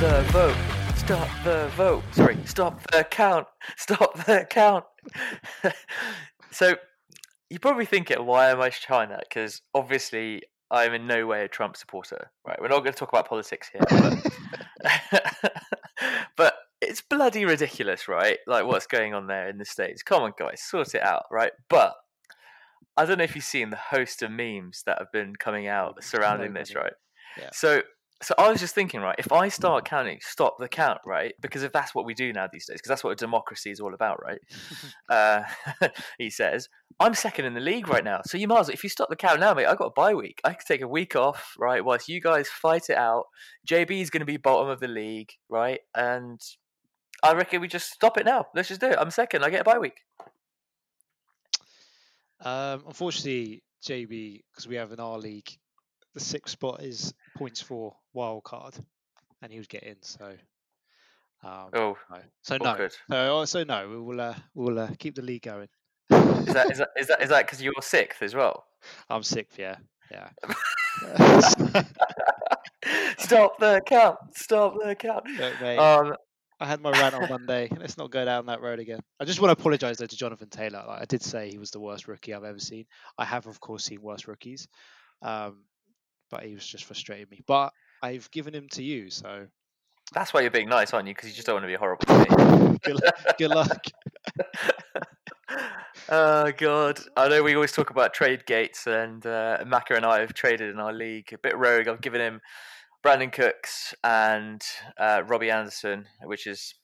The vote. Stop the vote. Sorry, stop the count. Stop the count. so, you're probably thinking, why am I trying that? Because obviously, I'm in no way a Trump supporter. Right? We're not going to talk about politics here. But, but it's bloody ridiculous, right? Like what's going on there in the States. Come on, guys, sort it out, right? But I don't know if you've seen the host of memes that have been coming out surrounding this, right? Yeah. So so I was just thinking, right, if I start counting, stop the count, right? Because if that's what we do now these days, because that's what a democracy is all about, right? uh, he says, I'm second in the league right now. So you might as well, if you stop the count now, mate, I got a bye week. I could take a week off, right? Whilst you guys fight it out. JB is going to be bottom of the league, right? And I reckon we just stop it now. Let's just do it. I'm second. I get a bye week. Um, unfortunately, JB, because we have in our league, the sixth spot is points for wild card, and he was getting so. Um, Oh, no. So no, so so no, we will uh, we'll uh, keep the league going. Is that is that is that is that because you're sixth as well? I'm sixth, yeah, yeah. Stop the count. Stop the count. Look, mate, Um, I had my rant on Monday. Let's not go down that road again. I just want to apologise though to Jonathan Taylor. Like, I did say he was the worst rookie I've ever seen. I have, of course, seen worse rookies, um, but he was just frustrating me. But I've given him to you, so that's why you're being nice, aren't you? Because you just don't want to be horrible to me. good, good luck. oh god, I know we always talk about trade gates, and uh, Maka and I have traded in our league a bit rogue. I've given him Brandin Cooks and uh, Robbie Anderson, which is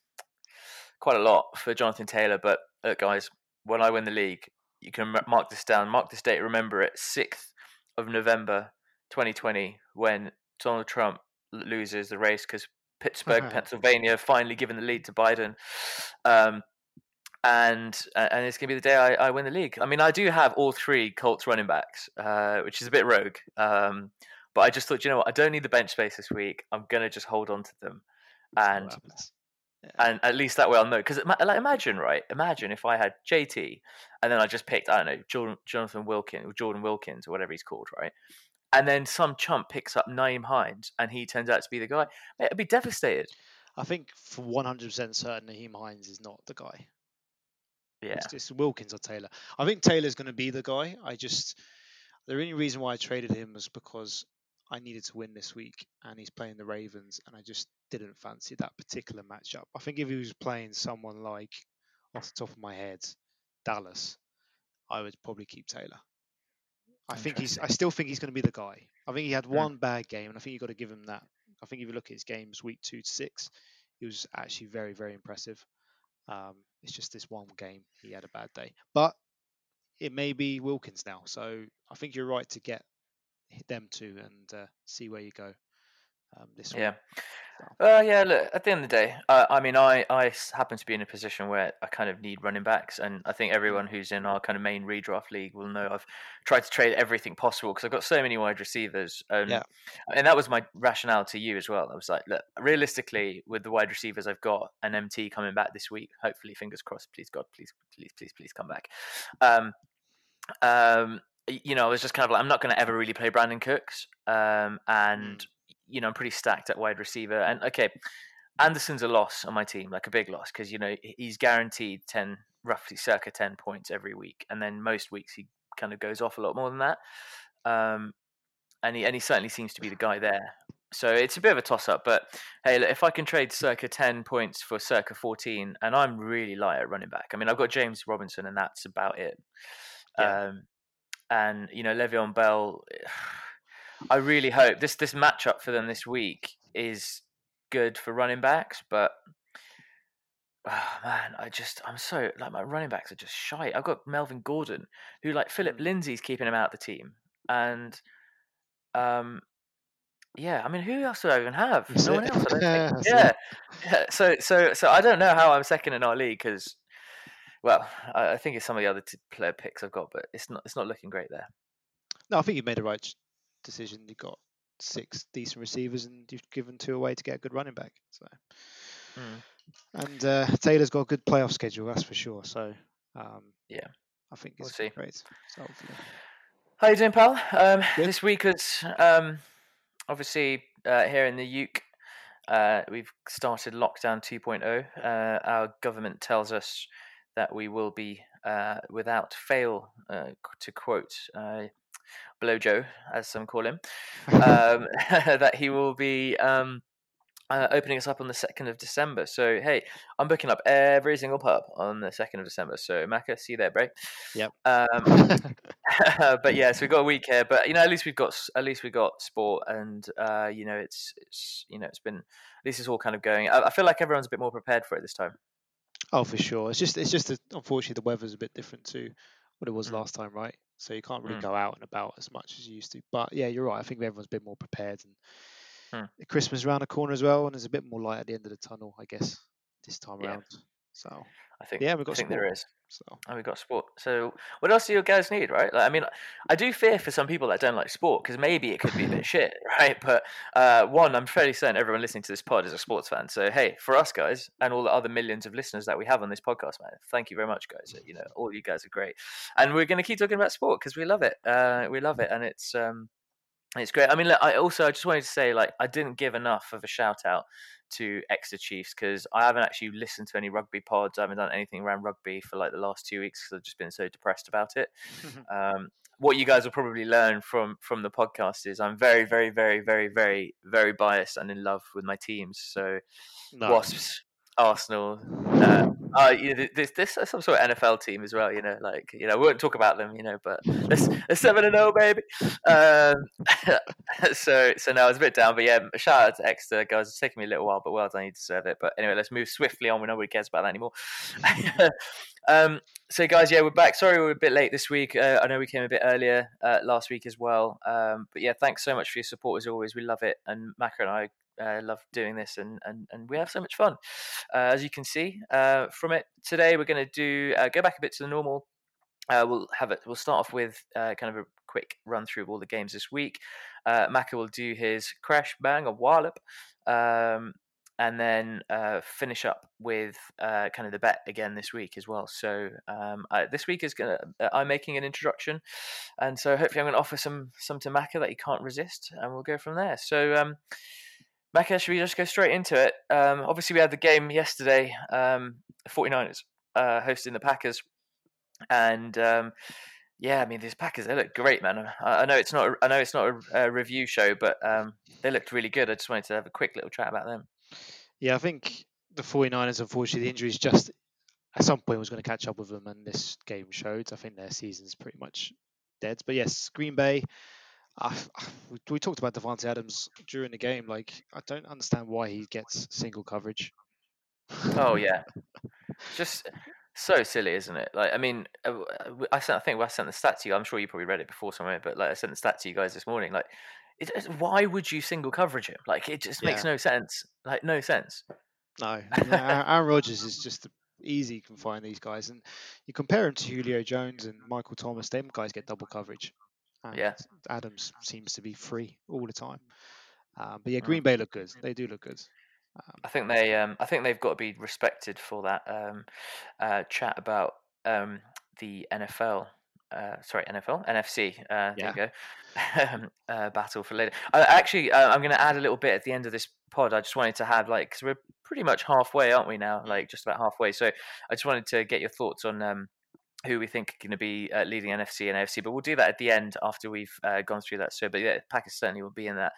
quite a lot for Jonathan Taylor. But look, guys, when I win the league, you can mark this down. Mark this date. Remember it, sixth of November, 2020, when Donald Trump loses the race because Pittsburgh, Pennsylvania, finally given the lead to Biden. Um, and and it's gonna be the day I, I win the league. I mean, I do have all three Colts running backs, uh, which is a bit rogue. Um, but I just thought, you know what, I don't need the bench space this week. I'm gonna just hold on to them, and happens. and at least that way I'll know. Because like, imagine, right? Imagine if I had JT, and then I just picked, I don't know, Jordan, Jonathan Wilkins, or Jordan Wilkins, or whatever he's called, right? And then some chump picks up Nyheim Hines, and he turns out to be the guy. Mate, I'd be devastated. I think for 100% certain, Nyheim Hines is not the guy. Yeah, It's, it's Wilkins or Taylor. I think Taylor's going to be the guy. I just the only reason why I traded him was because I needed to win this week, and he's playing the Ravens, and I just didn't fancy that particular matchup. I think if he was playing someone like, off the top of my head, Dallas, I would probably keep Taylor. I think he's. I still think he's going to be the guy. I think he had one bad game, and I think you've got to give him that. I think if you look at his games, week two to six, he was actually very, very impressive. Um, it's just this one game he had a bad day, but it may be Wilkins now. So I think you're right to get them two and uh, see where you go. Um, this Yeah. week. Uh, yeah, look, at the end of the day, uh, I mean, I, I happen to be in a position where I kind of need running backs, and I think everyone who's in our kind of main redraft league will know I've tried to trade everything possible because I've got so many wide receivers. Um, Yeah. And that was my rationale to you as well. I was like, look, realistically, with the wide receivers I've got, an MT coming back this week, hopefully, fingers crossed, please, God, please, please, please, please come back. Um, um, you know, I was just kind of like, I'm not going to ever really play Brandin Cooks. Um, and, you know, I'm pretty stacked at wide receiver. And okay, Anderson's a loss on my team, like a big loss, because, you know, he's guaranteed 10, roughly circa 10 points every week. And then most weeks he kind of goes off a lot more than that. Um, and he, and he certainly seems to be the guy there. So it's a bit of a toss up, but hey, look, if I can trade circa 10 points for circa 14, and I'm really light at running back. I mean, I've got James Robinson, and that's about it. Yeah. Um, and you know, Le'Veon Bell. I really hope this this matchup for them this week is good for running backs, but oh, man, I just I'm so like my running backs are just shy. I've got Melvin Gordon, who like Phillip Lindsay's keeping him out of the team, and um, yeah, I mean, who else do I even have? That's no one else. I don't think. Yeah. yeah. So so so I don't know how I'm second in our league because. Well, I, I think it's some of the other t- player picks I've got, but it's not it's not looking great there. No, I think you've made the right decision. You've got six decent receivers, and you've given two away to get a good running back. So, Mm. and uh, Taylor's got a good playoff schedule, that's for sure. So, um, Yeah. I think We'll it's see. great. So How you doing, pal? Um, this week is um, obviously uh, here in the UK. Uh, we've started lockdown 2.0. Uh, our government tells us that we will be, uh, without fail, uh, to quote uh, Blowjo, as some call him, um, that he will be um, uh, opening us up on the 2nd of December. So, hey, I'm booking up every single pub on the 2nd of December. So, Macca, see you there, bro. Yep. Um, but yeah, so we've got a week here. But you know, at least we've got at least we've got sport, and uh, you know, it's it's you know, it's been at least it's all kind of going. I, I feel like everyone's a bit more prepared for it this time. oh, for sure. It's just, it's just, that unfortunately, the weather's a bit different to what it was Mm. last time, right? So you can't really Mm. go out and about as much as you used to. But yeah, you're right. I think everyone's been more prepared, and Mm. Christmas around the corner as well, and there's a bit more light at the end of the tunnel, I guess, this time Yeah. around. So I think. Yeah, we've I got think there is. So And we've got sport. So what else do you guys need, right? Like, I mean, I do fear for some people that don't like sport because maybe it could be a bit shit, right? But uh, one, I'm fairly certain everyone listening to this pod is a sports fan. So hey, for us guys and all the other millions of listeners that we have on this podcast, man, thank you very much, guys. You know, all you guys are great, and we're going to keep talking about sport because we love it. Uh, we love it, and it's um, it's great. I mean, look, I also I just wanted to say like I didn't give enough of a shout out to Exeter Chiefs because I haven't actually listened to any rugby pods. I haven't done anything around rugby for like the last two weeks because I've just been so depressed about it. um, what you guys will probably learn from from the podcast is I'm very, very, very, very, very, very biased and in love with my teams. So. Wasps, Arsenal. Uh, uh, you know, is some sort of NFL team as well. You know, like you know, we won't talk about them. You know, but it's it's seven and zero, baby. Um, so so now it's a bit down, but yeah, shout out to Exeter guys. It's taken me a little while, but well done, you deserve it. But anyway, let's move swiftly on. We nobody cares about that anymore. um, so guys, yeah, we're back. Sorry, we're a bit late this week. Uh, I know we came a bit earlier uh, last week as well. Um, but yeah, thanks so much for your support as always. We love it, and Macca and I uh, love doing this and, and, and we have so much fun uh, as you can see uh, from it today we're going to do uh, go back a bit to the normal uh, we'll have it we'll start off with uh, kind of a quick run through of all the games this week Maka will do his crash bang or wallop um, and then finish up with kind of the bet again this week as well. So um, I, this week is gonna I'm making an introduction, and so hopefully I'm going to offer some some to Maka that he can't resist, and we'll go from there. So um, Maka, should we just go straight into it? Um, obviously, we had the game yesterday. Um, 49ers uh, hosting the Packers, and um, yeah, I mean these Packers they look great, man. I, I know it's not I know it's not a, a review show, but um, they looked really good. I just wanted to have a quick little chat about them. Yeah, I think the 49ers, unfortunately, the injuries just at some point was going to catch up with them, and this game showed. I think their season's pretty much dead. But yes, Green Bay. Uh, we, we talked about Davante Adams during the game. Like, I don't understand why he gets single coverage. Oh yeah, just so silly, isn't it? Like, I mean, uh, I sent. I think I sent the stat to you. I'm sure you probably read it before somewhere, but like I sent the stat to you guys this morning. Like, it, why would you single coverage him? Like it just makes Yeah. no sense. Like no sense. No, and, uh, Aaron Rodgers is just easy. You can find these guys, and you compare him to Julio Jones and Michael Thomas. Them guys get double coverage. And Yeah. Adams seems to be free all the time. Um, but yeah, Mm. Green Bay look good. They do look good. Um, I think they um I think they've got to be respected for that um uh chat about um the NFL uh sorry NFL NFC uh there you go um, uh, battle for later. I, actually uh, I'm going to add a little bit at the end of this pod. I just wanted to have like because we're pretty much halfway, aren't we now? Like just about halfway. So I just wanted to get your thoughts on um who we think are going to be uh, leading NFC and AFC, but we'll do that at the end after we've uh, gone through that. So, but yeah, Packers certainly will be in that.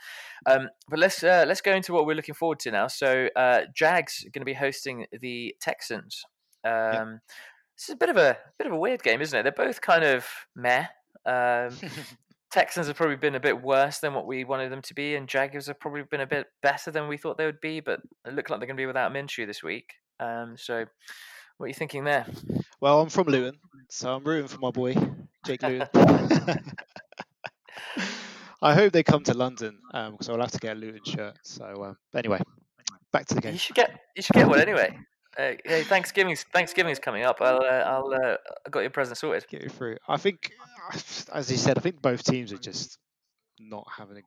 Um, but let's uh, let's go into what we're looking forward to now. So, uh, Jags are going to be hosting the Texans. Um, This is a bit of a bit of a weird game, isn't it? They're both kind of meh. Um, Texans have probably been a bit worse than what we wanted them to be, and Jaguars have probably been a bit better than we thought they would be. But it look like they're going to be without Minshew this week. Um, so, what are you thinking there? well, I'm from Luton, so I'm rooting for my boy Jake Luton. I hope they come to London because I'll have to get a Luton shirt. So um, anyway, back to the game. You should get you should get one anyway. Uh, hey, Thanksgiving's Thanksgiving's coming up. I'll uh, I'll uh, I got your present sorted. Get you through. I think, as you said, I think both teams are just not having a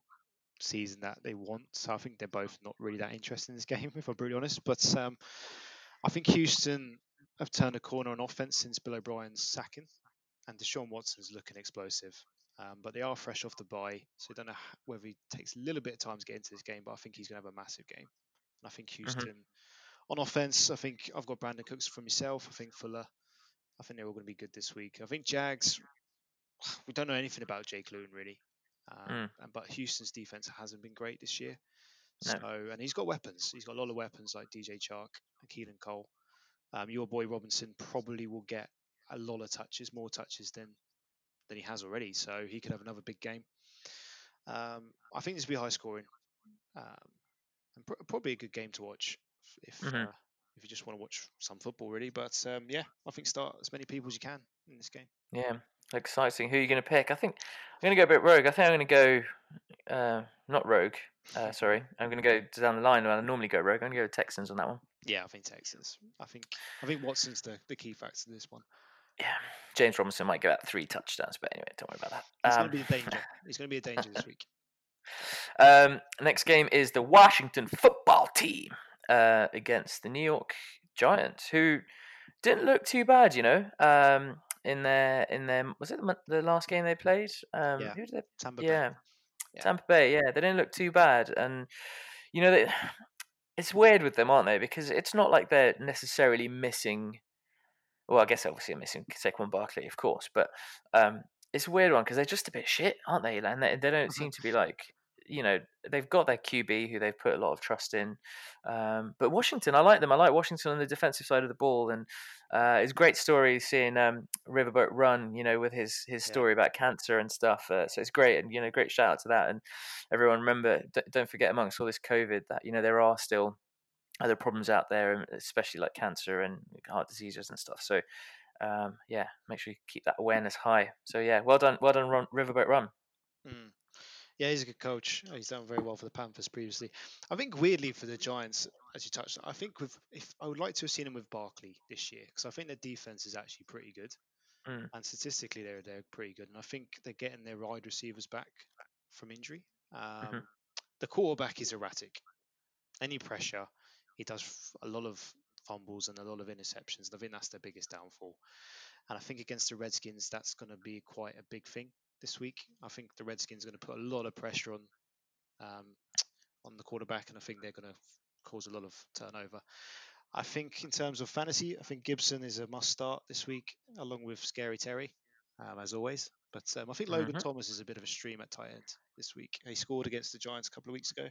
season that they want. So I think they're both not really that interested in this game, if I'm brutally honest. But um, I think Houston have turned a corner on offense since Bill O'Brien's sacking, and Deshaun Watson's looking explosive. Um, but they are fresh off the bye, so I don't know whether he takes a little bit of time to get into this game. But I think he's going to have a massive game. And I think Houston on offense, I think I've got Brandin Cooks from yourself. I think Fuller. I think they're all going to be good this week. I think Jags. We don't know anything about Jake Luton really, um, Mm. and but Houston's defense hasn't been great this year. No. So and he's got weapons. He's got a lot of weapons like DJ Chark and Keelan Cole. Um, your boy Robinson probably will get a lot of touches, more touches than than he has already. So he could have another big game. Um, I think this will be high scoring, um, and pr- probably a good game to watch if Mhm. uh, if you just want to watch some football, really. But um, yeah, I think start as many people as you can in this game. Yeah, exciting. Who are you going to pick? I think I'm going to go a bit rogue. I think I'm going to go uh, not rogue. Uh, sorry, I'm going to go down the line where I normally go rogue. I'm going to go Texans on that one. Yeah, I think Texans. I think I think Watson's the, the key factor to this one. Yeah, James Robinson might go out three touchdowns, but anyway, don't worry about that. He's Um, going to be a danger. He's going to be a danger this week. Um, next game is the Washington football team uh, against the New York Giants, who didn't look too bad, you know. Um, in their in their was it the, last game they played? Um, Yeah, Who did they? Tampa Bay. Yeah, Yeah. Tampa Bay. Yeah, they didn't look too bad, and you know they, it's weird with them, aren't they? Because it's not like they're necessarily missing. Well, I guess obviously they're missing Saquon Barkley, of course, but um, it's a weird one because they're just a bit shit, aren't they? And they, they don't seem to be like you know they've got their QB who they've put a lot of trust in. Um, but Washington, I like them. I like Washington on the defensive side of the ball, and uh, it's a great story seeing um, Riverboat Ron. You know, with his his Yeah. story about cancer and stuff. Uh, so it's great, and you know, great shout out to that. And everyone remember, d- don't forget amongst all this COVID that you know there are still other problems out there, and especially like cancer and heart diseases and stuff. So. Um, yeah, make sure you keep that awareness high. So yeah, well done, well done, Ron, Riverboat Ron. Mm. Yeah, he's a good coach. He's done very well for the Panthers previously. I think weirdly for the Giants, as you touched, on, I think with if I would like to have seen him with Barkley this year because I think their defense is actually pretty good, Mm. and statistically they're they're pretty good, and I think they're getting their wide receivers back from injury. Um, The quarterback is erratic. Any pressure, he does a lot of fumbles and a lot of interceptions, and I think that's their biggest downfall. And I think against the Redskins, that's going to be quite a big thing this week. I think the Redskins are going to put a lot of pressure on um, on the quarterback, and I think they're going to cause a lot of turnover. I think in terms of fantasy, I think Gibson is a must start this week, along with Scary Terry, um, as always. But um, I think Logan Mhm. Thomas is a bit of a stream at tight end this week. He scored against the Giants a couple of weeks ago,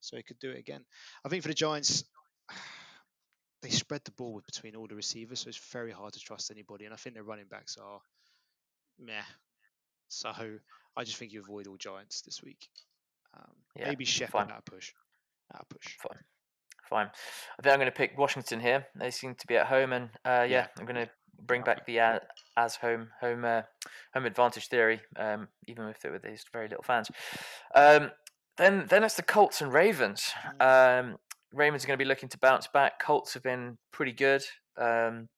so he could do it again. I think for the Giants, they spread the ball between all the receivers, so it's very hard to trust anybody. And I think their running backs are meh. So I just think you avoid all Giants this week. Um, Yeah, maybe fine. at a push. At a push. Fine. Fine. I think I'm going to pick Washington here. They seem to be at home, and uh, yeah, Yeah. I'm going to bring back the uh, as home home uh, home advantage theory, um, even if there were these very little fans. Um, then then it's the Colts and Ravens. Um, Ravens are going to be looking to bounce back. Colts have been pretty good. Um,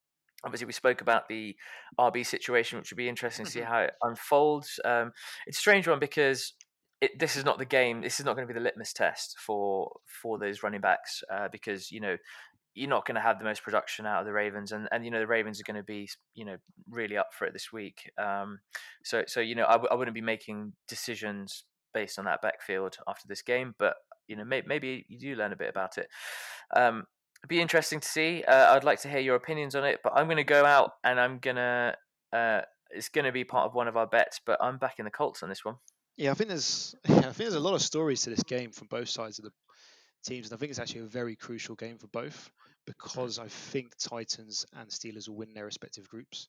obviously, we spoke about the RB situation, which would be interesting to see mm-hmm. how it unfolds. Um, it's a strange one because it, this is not the game. This is not going to be the litmus test for for those running backs uh, because you know you're not going to have the most production out of the Ravens, and, and you know the Ravens are going to be you know really up for it this week. Um, so so you know I w- I wouldn't be making decisions based on that backfield after this game, but you know may- maybe you do learn a bit about it. Um, it'd be interesting to see. Uh, I'd like to hear your opinions on it, but I'm going to go out and I'm gonna. Uh, it's going to be part of one of our bets, but I'm back in the Colts on this one. Yeah, I think there's yeah, I think there's a lot of stories to this game from both sides of the teams, and I think it's actually a very crucial game for both because I think Titans and Steelers will win their respective groups.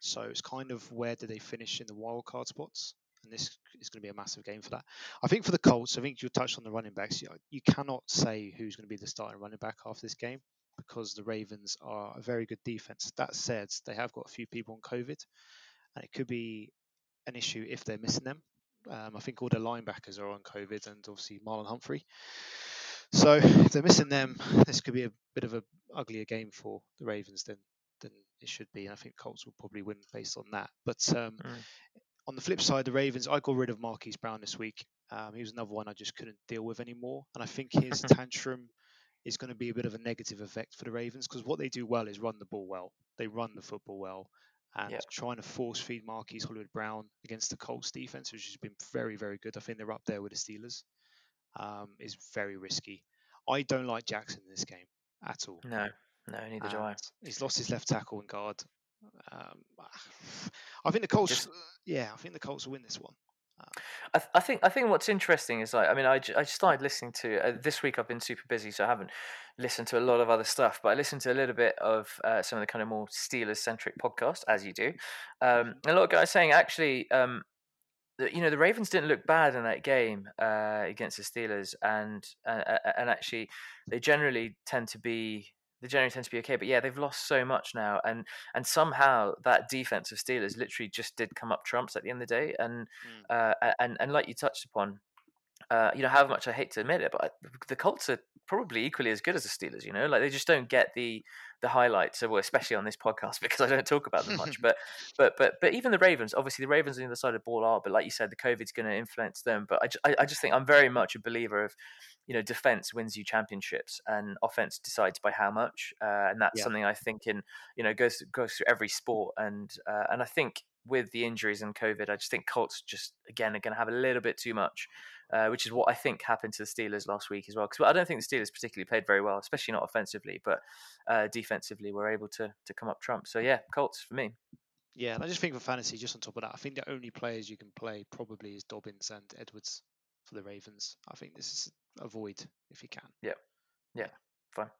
So it's kind of where do they finish in the wild card spots, and this is going to be a massive game for that. I think for the Colts, I think you touched on the running backs. You, you cannot say who's going to be the starting running back after this game because the Ravens are a very good defense. That said, they have got a few people on COVID, and it could be an issue if they're missing them. Um, I think all the linebackers are on COVID, and obviously Marlon Humphrey. So if they're missing them, this could be a bit of a uglier game for the Ravens than than it should be. And I think Colts will probably win based on that. But um, mm. On the flip side, the Ravens, I got rid of Marquise Brown this week. Um, he was another one I just couldn't deal with anymore, and I think his tantrum is going to be a bit of a negative effect for the Ravens because what they do well is run the ball well. They run the football well and yep. trying to force feed Marquise Hollywood Brown against the Colts defense, which has been very, very good. I think they're up there with the Steelers. Um, is very risky. I don't like Jackson in this game at all. No, no, neither and do I. He's lost his left tackle and guard. Um, I think the Colts. Just, yeah, I think the Colts will win this one. I, th- I, think I think what's interesting is like I mean I, j- I started listening to uh, this week I've been super busy so I haven't listened to a lot of other stuff but I listened to a little bit of uh, some of the kind of more Steelers centric podcasts as you do um, a lot of guys saying actually um, that, you know the Ravens didn't look bad in that game uh, against the Steelers and and actually they generally tend to be they generally tend to be okay. But yeah, they've lost so much now, and and somehow that defense of Steelers literally just did come up trumps at the end of the day, and mm. uh, and and like you touched upon, uh, you know, how much I hate to admit it, but the Colts are probably equally as good as the Steelers. You know, like they just don't get the the highlights, well, especially on this podcast because I don't talk about them much. but but but but even the Ravens, obviously the Ravens on the other side of the ball are, but like you said, the COVID's going to influence them. But I, I, I just think I'm very much a believer of you know, defense wins you championships, and offense decides by how much. Uh, and that's yeah. something I think in you know goes goes through every sport. And uh, and I think with the injuries and COVID, I just think Colts just again are going to have a little bit too much, uh, which is what I think happened to the Steelers last week as well. Because I don't think the Steelers particularly played very well, especially not offensively, but uh, defensively were able to to come up trump. So yeah, Colts for me. Yeah, and I just think for fantasy, just on top of that, I think the only players you can play probably is Dobbins and Edwards for the Ravens. I think this is avoid if you can. Yeah, yeah, fine.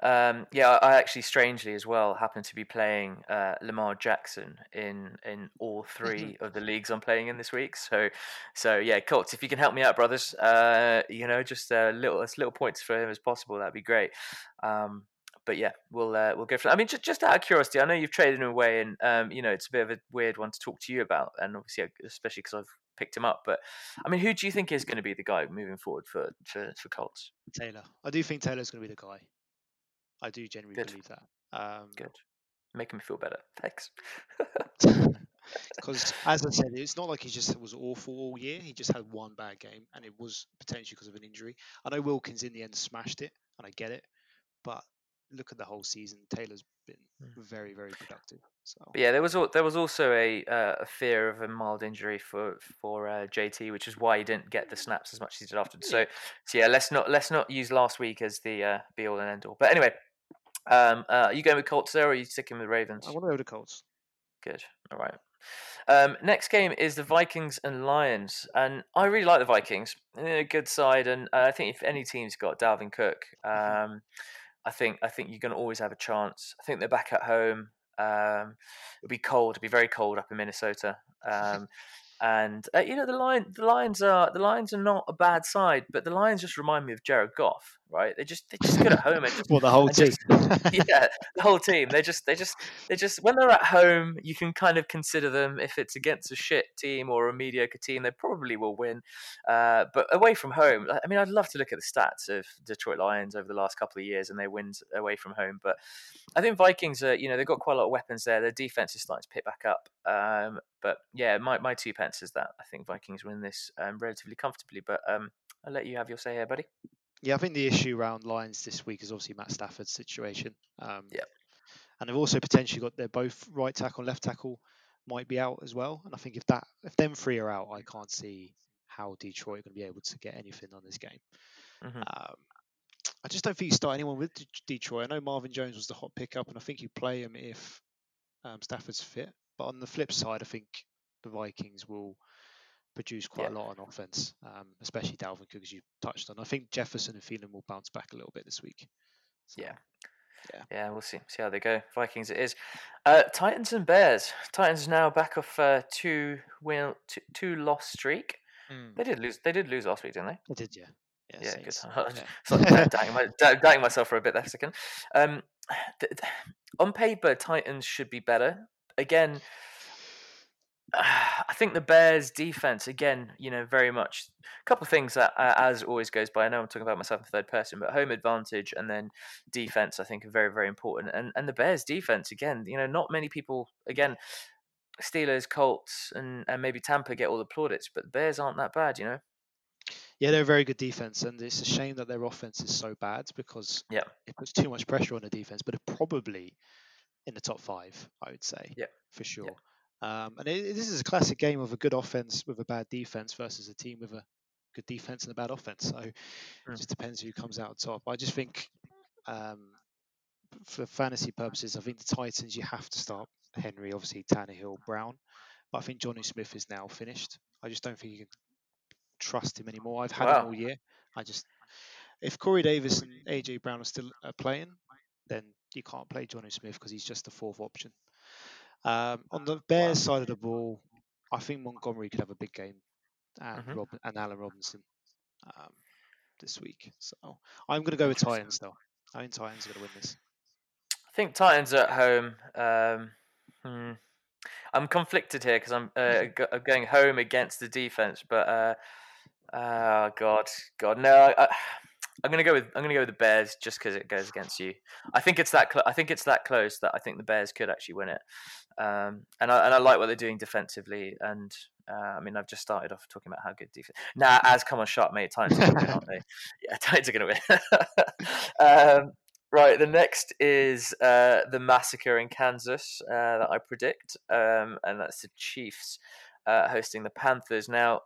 Um, yeah, I actually strangely as well happen to be playing uh, Lamar Jackson in in all three of the leagues I'm playing in this week. So, so yeah, Colts, if you can help me out, brothers, uh, you know, just a little as little points for him as possible, that'd be great. Um, but yeah, we'll uh, we'll go for. That. I mean, just just out of curiosity, I know you've traded him away, and um, you know it's a bit of a weird one to talk to you about, and obviously, especially because I've picked him up. But I mean, who do you think is going to be the guy moving forward for for, for Colts? Taylor. I do think Taylor's going to be the guy. I do genuinely Good. believe that. Um, Good. Making me feel better. Thanks. Because as I said, it's not like he just was awful all year. He just had one bad game, and it was potentially because of an injury. I know Wilkins in the end smashed it, and I get it, but look at the whole season. Taylor's been mm. very, very productive. So but yeah, there was there was also a uh, a fear of a mild injury for for uh, JT, which is why he didn't get the snaps as much as he did after. So, so yeah, let's not let's not use last week as the uh, be all and end all. But anyway, um, uh, are you going with Colts there, or are you sticking with Ravens? I want to go to Colts. Good. All right. Um, next game is the Vikings and Lions, and I really like the Vikings. They're a good side, and uh, I think if any team's got Dalvin Cook, mm-hmm. I think I think you're going to always have a chance. I think they're back at home. Um, it'll be cold. It'll be very cold up in Minnesota. Um, and uh, you know the lion, the Lions are the Lions are not a bad side, but the Lions just remind me of Jared Goff. Right? They just they just good at home. Just, well, the whole team. just- yeah, the whole team. They just they just they just when they're at home, you can kind of consider them. If it's against a shit team or a mediocre team, they probably will win. Uh, but away from home, I I mean, I'd love to look at the stats of Detroit Lions over the last couple of years and their wins away from home. But I think Vikings are, you know, they've got quite a lot of weapons there. Their defense is starting to pick back up. Um, but yeah, my, my two pence is that I think Vikings win this um, relatively comfortably. But um, I'll let you have your say here, buddy. Yeah, I think the issue around Lions this week is obviously Matt Stafford's situation. Um, Yeah. And they've also potentially got their both right tackle and left tackle might be out as well. And I think if that if them three are out, I can't see how Detroit are going to be able to get anything on this game. Mhm. Um, I just don't think you start anyone with D- Detroit. I know Marvin Jones was the hot pickup, and I think you play him if um, Stafford's fit. But on the flip side, I think the Vikings will produce quite Yeah. a lot on offense, um, especially Dalvin Cook, as you touched on. I think Jefferson and Thielen will bounce back a little bit this week. So, Yeah. Yeah. Yeah, we'll see. See how they go. Vikings, it is. Uh, Titans and Bears. Titans now back off uh, two win, two, two loss streak. Mm. They did lose. They did lose last week, didn't they? They did, yeah. Yeah, Yeah, good. Yeah. da- doubting, my, doubting myself for a bit there a second. Um, th- th- on paper, Titans should be better. Again, I think the Bears' defense, again, you know, very much a couple of things that, uh, as always goes by. I know I'm talking about myself in third person, but home advantage and then defense, I think, are very, very important. And and the Bears' defense, again, you know, not many people, again, Steelers, Colts, and, and maybe Tampa get all the plaudits, but the Bears aren't that bad, you know. Yeah, they're a very good defense, and it's a shame that their offense is so bad because Yeah. it puts too much pressure on the defense. But they're probably in the top five, I would say, Yeah. for sure. Um, and it, this is a classic game of a good offense with a bad defense versus a team with a good defense and a bad offense. So it Mm. just depends who comes out top. I just think, um, for fantasy purposes, I think the Titans you have to start Henry, obviously Tannehill, Brown. But I think Johnny Smith is now finished. I just don't think you can trust him anymore. I've had him all year. I just if Corey Davis and AJ Brown are still uh, playing, then you can't play Johnny Smith because he's just the fourth option. Um, on the Bears side of the ball, I think Montgomery could have a big game, and Mhm. Rob and Allen Robinson um, this week. So I'm going to go with. Titans though. I think Titans are going to win this. I think Titans are at home. Um, hmm. I'm conflicted here because I'm, uh, I'm going home against the defense, but uh, oh god, God, no. I, I, I'm gonna go with I'm gonna go with the Bears just because it goes against you. I think it's that cl- I think it's that close that I think the Bears could actually win it. Um, and I and I like what they're doing defensively. And uh, I mean, I've just started off talking about how good defense. Nah, as come on, sharp mate, Titans are gonna win, aren't they? Yeah, Titans are gonna win. um, Right, the next is uh, the massacre in Kansas uh, that I predict, um, and that's the Chiefs uh, hosting the Panthers. Now,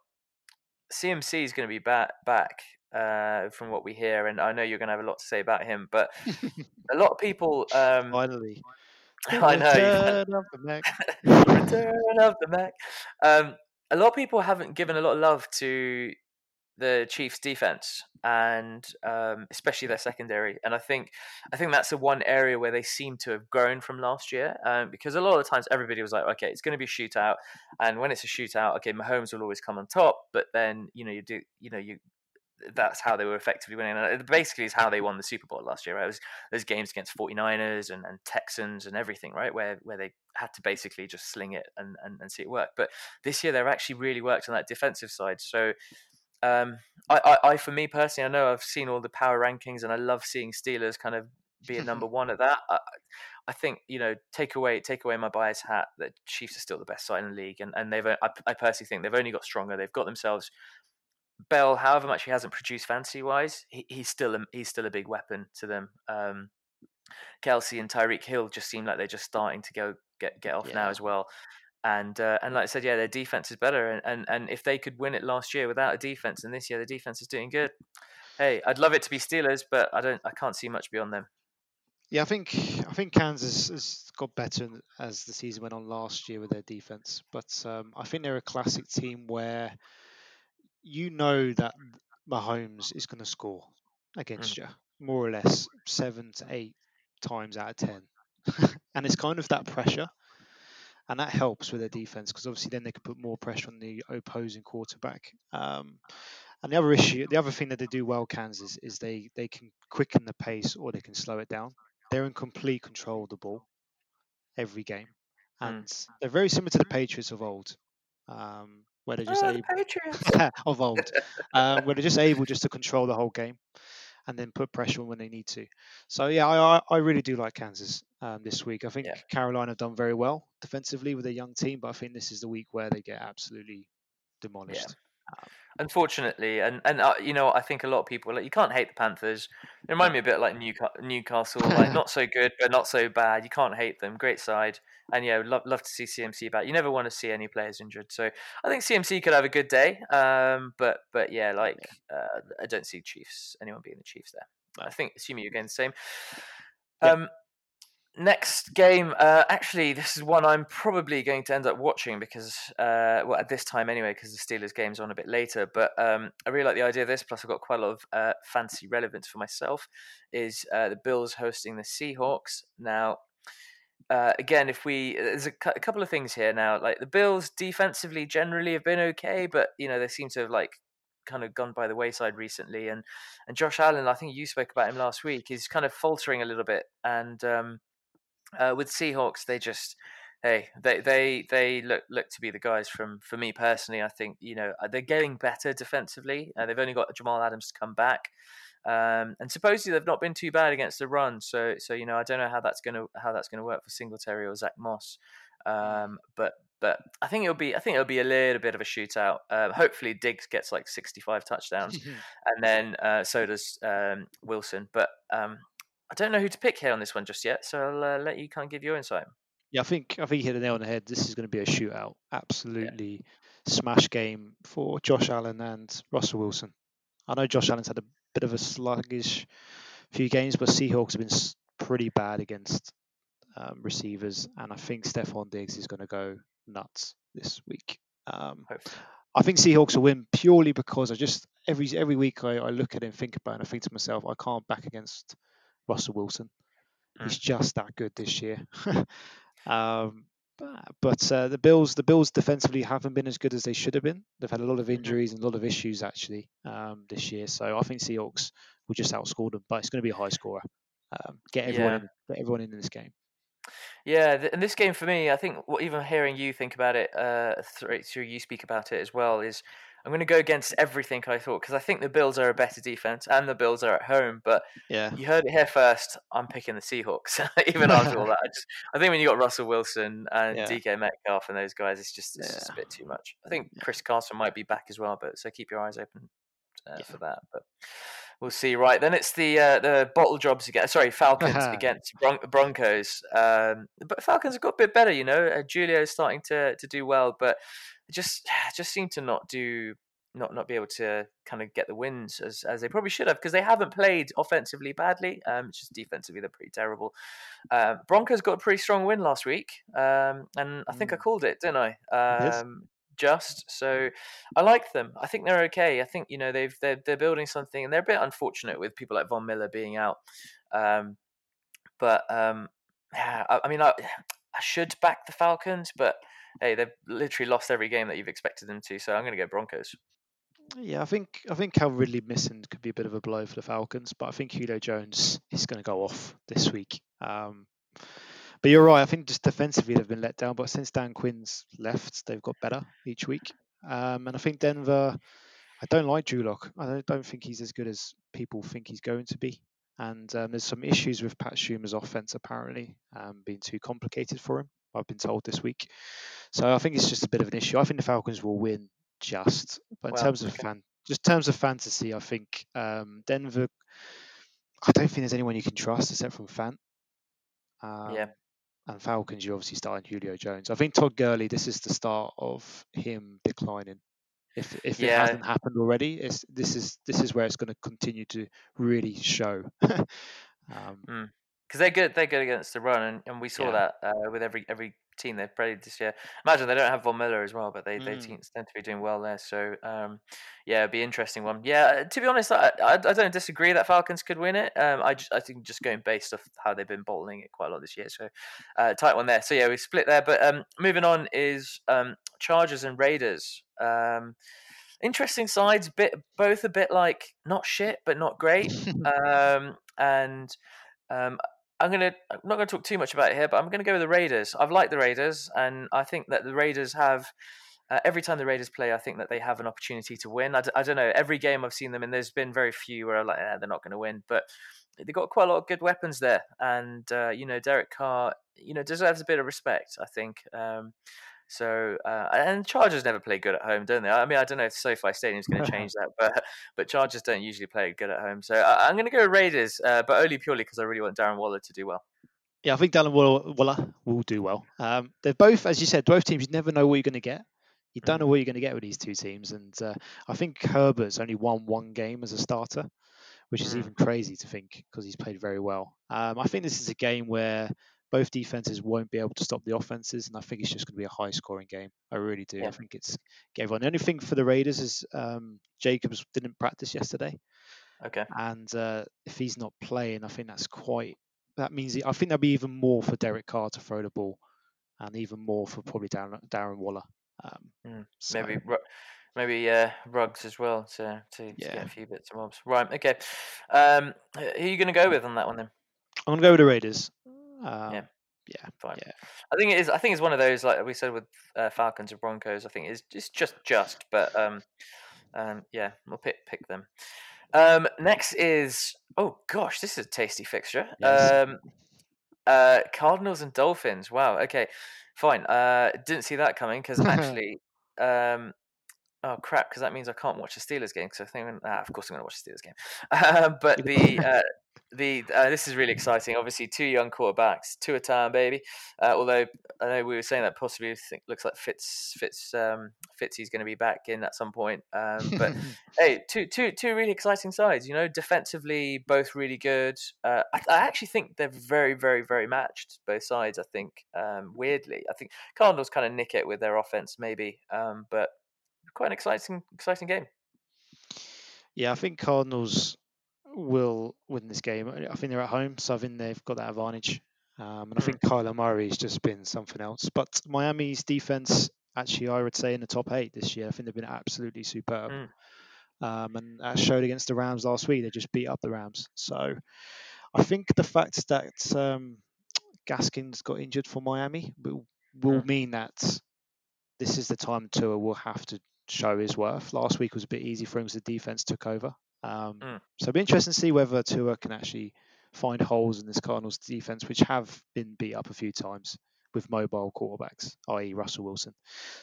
CMC is going to be back, back uh, from what we hear, and I know you're going to have a lot to say about him. But a lot of people, um, Finally, I know, Return of the Mac. Return of the Mac. Um, a lot of people haven't given a lot of love to the Chiefs' defense and um, especially their secondary. And I think I think that's the one area where they seem to have grown from last year um, because a lot of the times everybody was like, okay, it's going to be a shootout, and when it's a shootout, okay, Mahomes will always come on top, but then you know you do you know you. That's how they were effectively winning. And it basically is how they won the Super Bowl last year. Right? It was those games against 49ers and, and Texans and everything, right? Where where they had to basically just sling it and, and, and see it work. But this year they've actually really worked on that defensive side. So um, I, I, I, for me personally, I know I've seen all the power rankings and I love seeing Steelers kind of be a number one at that. I, I think you know, take away take away my bias hat that Chiefs are still the best side in the league, and and they've I, I personally think they've only got stronger. They've got themselves Bell, however much he hasn't produced fantasy wise, he, he's still a, he's still a big weapon to them. Um, Kelce and Tyreek Hill just seem like they're just starting to go get get off now as well. And uh, and like I said, yeah, their defense is better. And, and and if they could win it last year without a defense, and this year the defense is doing good. Hey, I'd love it to be Steelers, but I don't. I can't see much beyond them. Yeah, I think I think Kansas has got better as the season went on last year with their defense, but um, I think they're a classic team where you know that Mahomes is going to score against you more or less seven to eight times out of ten, and it's kind of that pressure, and that helps with their defense because obviously then they can put more pressure on the opposing quarterback. Um, And the other issue, the other thing that they do well, Kansas, is they they can quicken the pace or they can slow it down. They're in complete control of the ball every game, Hmm. and they're very similar to the Patriots of old, um, where they're just Oh, able the of old, um, where they're just able just to control the whole game and then put pressure on when they need to. So yeah, I I, really do like Kansas um, this week. I think Yeah. Carolina have done very well defensively with a young team, but I think this is the week where they get absolutely demolished. Unfortunately, and and uh, you know, I think a lot of people like you can't hate the Panthers. They remind me a bit like Newca- Newcastle, like not so good but not so bad. You can't hate them. Great side, and yeah, love love to see CMC back. You never want to see any players injured, so I think CMC could have a good day. Um, but but yeah, like uh, I don't see Chiefs anyone being the Chiefs there. I think assuming you're going the same. Um, next game, uh, actually, this is one I'm probably going to end up watching because, uh, well, at this time anyway, because the Steelers game's on a bit later. But um, I really like the idea of this. Plus, I've got quite a lot of uh, fancy relevance for myself. Is uh, the Bills hosting the Seahawks now? Uh, again, if we there's a, cou- a couple of things here now. Like the Bills defensively generally have been okay, but you know they seem to have like kind of gone by the wayside recently. And and Josh Allen, I think you spoke about him last week, is kind of faltering a little bit. And um, uh, with Seahawks, they just hey they they they look look to be the guys from for me personally. I think you know uh, they're getting better defensively. Uh, they've only got Jamal Adams to come back. Um, and supposedly they've not been too bad against the run, so so you know I don't know how that's gonna how that's gonna work for Singletary or Zach Moss, um, but but I think it'll be I think it'll be a little bit of a shootout. Um, hopefully Diggs gets like sixty five touchdowns, and then uh, so does um, Wilson. But um, I don't know who to pick here on this one just yet, so I'll uh, let you kind of give your insight. Yeah, I think I think you hit the nail on the head. This is going to be a shootout. Absolutely smash game for Josh Allen and Russell Wilson. I know Josh Allen's had a bit of a sluggish few games, but Seahawks have been pretty bad against um, receivers, and I think Stefon Diggs is going to go nuts this week. Um. I think Seahawks will win purely because I just every every week I, I look at it and think about it and I think to myself, I can't back against Russell Wilson. He's just that good this year. um, but uh, the Bills, the Bills defensively haven't been as good as they should have been. They've had a lot of injuries and a lot of issues actually um, this year. So I think Seahawks will just outscore them, but it's going to be a high scorer. Um, get everyone Yeah. in, get everyone in this game. Yeah, th- and this game for me, I think what even hearing you think about it, uh, through you speak about it as well, is I'm going to go against everything I thought because I think the Bills are a better defense and the Bills are at home. But Yeah, you heard it here first. I'm picking the Seahawks, even after all that. I, just, I think when you got Russell Wilson and Yeah. DK Metcalf and those guys, it's just it's just a bit too much. I think Chris Carson might be back as well, but so keep your eyes open uh, Yeah. for that. But we'll see. Right then, it's the uh, the bottle jobs again. Sorry, Falcons against Bron- Broncos. Um, but Falcons have got a bit better, you know. Uh, Julio's starting to to do well, but just just seem to not do not not be able to kind of get the wins as as they probably should have because they haven't played offensively badly. Um, it's just defensively they're pretty terrible. Uh, Broncos got a pretty strong win last week, um, and I think I Mm. called it, didn't I? Yes. Um, just so I like them. I think they're okay. I think you know they've they're, they're building something, and they're a bit unfortunate with people like Von Miller being out. Um, but um, yeah, I, I mean, I, I should back the Falcons, but hey, they've literally lost every game that you've expected them to. So I'm going to go Broncos. Yeah, I think I think Cal Ridley missing could be a bit of a blow for the Falcons, but I think Julio Jones is going to go off this week. Um, but you're right. I think just defensively they've been let down, but since Dan Quinn's left, they've got better each week. Um, and I think Denver. I don't like Drew Lock. I don't, don't think he's as good as people think he's going to be. And um, there's some issues with Pat Shurmur's offense apparently um, being too complicated for him. I've been told this week. So I think it's just a bit of an issue. I think the Falcons will win just, but in Well, terms of okay. fan, just terms of fantasy, I think um, Denver. I don't think there's anyone you can trust except from Fant. Um, Yeah. And Falcons, you're obviously starting Julio Jones. I think Todd Gurley. This is the start of him declining. If if it hasn't happened already, it's this is this is where it's going to continue to really show. um, because they're good. They're good against the run, and, and we saw Yeah. that uh, with every every team they've played this year. Imagine they don't have Von Miller as well, but they they Mm. te- tend to be doing well there. So um, yeah, it'd be an interesting one. Yeah, to be honest, I, I, I don't disagree that Falcons could win it. Um, I just I think just going based off how they've been bottling it quite a lot this year. So uh, tight one there. So yeah, we split there. But um, moving on is um, Chargers and Raiders. Um, interesting sides, bit both a bit like not shit but not great. um, and um, I'm gonna I'm not gonna talk too much about it here, but I'm gonna go with the Raiders. I've liked the Raiders, and I think that the Raiders have. Uh, every time the Raiders play, I think that they have an opportunity to win. I d- I don't know. Every game I've seen them and there's been very few where I'm like, eh, they're not going to win. But they've got quite a lot of good weapons there, and uh, you know, Derek Carr, you know, deserves a bit of respect. I think. Um, so uh, and Chargers never play good at home, don't they? I mean, I don't know if SoFi Stadium is going to change that, but but Chargers don't usually play good at home. So I, am going to go Raiders, uh, but only purely because I really want Darren Waller to do well. Yeah, I think Darren Waller, Waller will do well. Um, they're both, as you said, both teams. You never know what you're going to get. You don't know mm. what you're going to get with these two teams, and uh, I think Herbert's only won one game as a starter, which is mm. even crazy to think because he's played very well. Um, I think this is a game where both defenses won't be able to stop the offenses, and I think it's just going to be a high scoring game. I really do. Yeah. I think it's everyone. The only thing for the Raiders is um, Jacobs didn't practice yesterday. Okay. And uh, if he's not playing, I think that's quite. That means I think there'll be even more for Derek Carr to throw the ball, and even more for probably Darren, Darren Waller. Um, mm, so. Maybe maybe uh, Ruggs as well to, to, yeah. to, get a few bits of bobs. Right. Okay. Um, who are you going to go with on that one then? I'm going to go with the Raiders. Um, yeah. Yeah, fine. Yeah. I think it is. I think it's one of those like we said with uh, Falcons and Broncos. I think it's just just just, but um, um, yeah, we'll pick pick them. Um, next is oh gosh, this is a tasty fixture. Yes. Um, uh, Cardinals and Dolphins. Wow. Okay, fine. Uh, didn't see that coming because actually, um, oh crap, because that means I can't watch the Steelers game. Because I think, ah, of course, I'm going to watch the Steelers game. Uh, but the uh, the uh, this is really exciting. Obviously, two young quarterbacks, two a time, baby. Uh, although I know we were saying that possibly think, looks like Fitz Fitz um, Fitzy's going to be back in at some point. Um, but hey, two two two really exciting sides. You know, defensively both really good. Uh, I, I, actually think they're very very very matched both sides. I think um, weirdly, I think Cardinals kind of nick it with their offense maybe, um, but quite an exciting exciting game. Yeah, I think Cardinals will win this game. I think they're at home, so I think they've got that advantage. Um, and I hmm. think Kyler Murray's just been something else. But Miami's defense, actually, I would say in the top eight this year. I think they've been absolutely superb. Mm. Um, and that showed against the Rams last week, they just beat up the Rams. So I think the fact that um, Gaskin's got injured for Miami will, will mm. mean that this is the time Tua will have to show his worth. Last week was a bit easy for him as the defense took over. Um, mm. So it'll be interesting to see whether Tua can actually find holes in this Cardinals defense, which have been beat up a few times with mobile quarterbacks, i.e. Russell Wilson.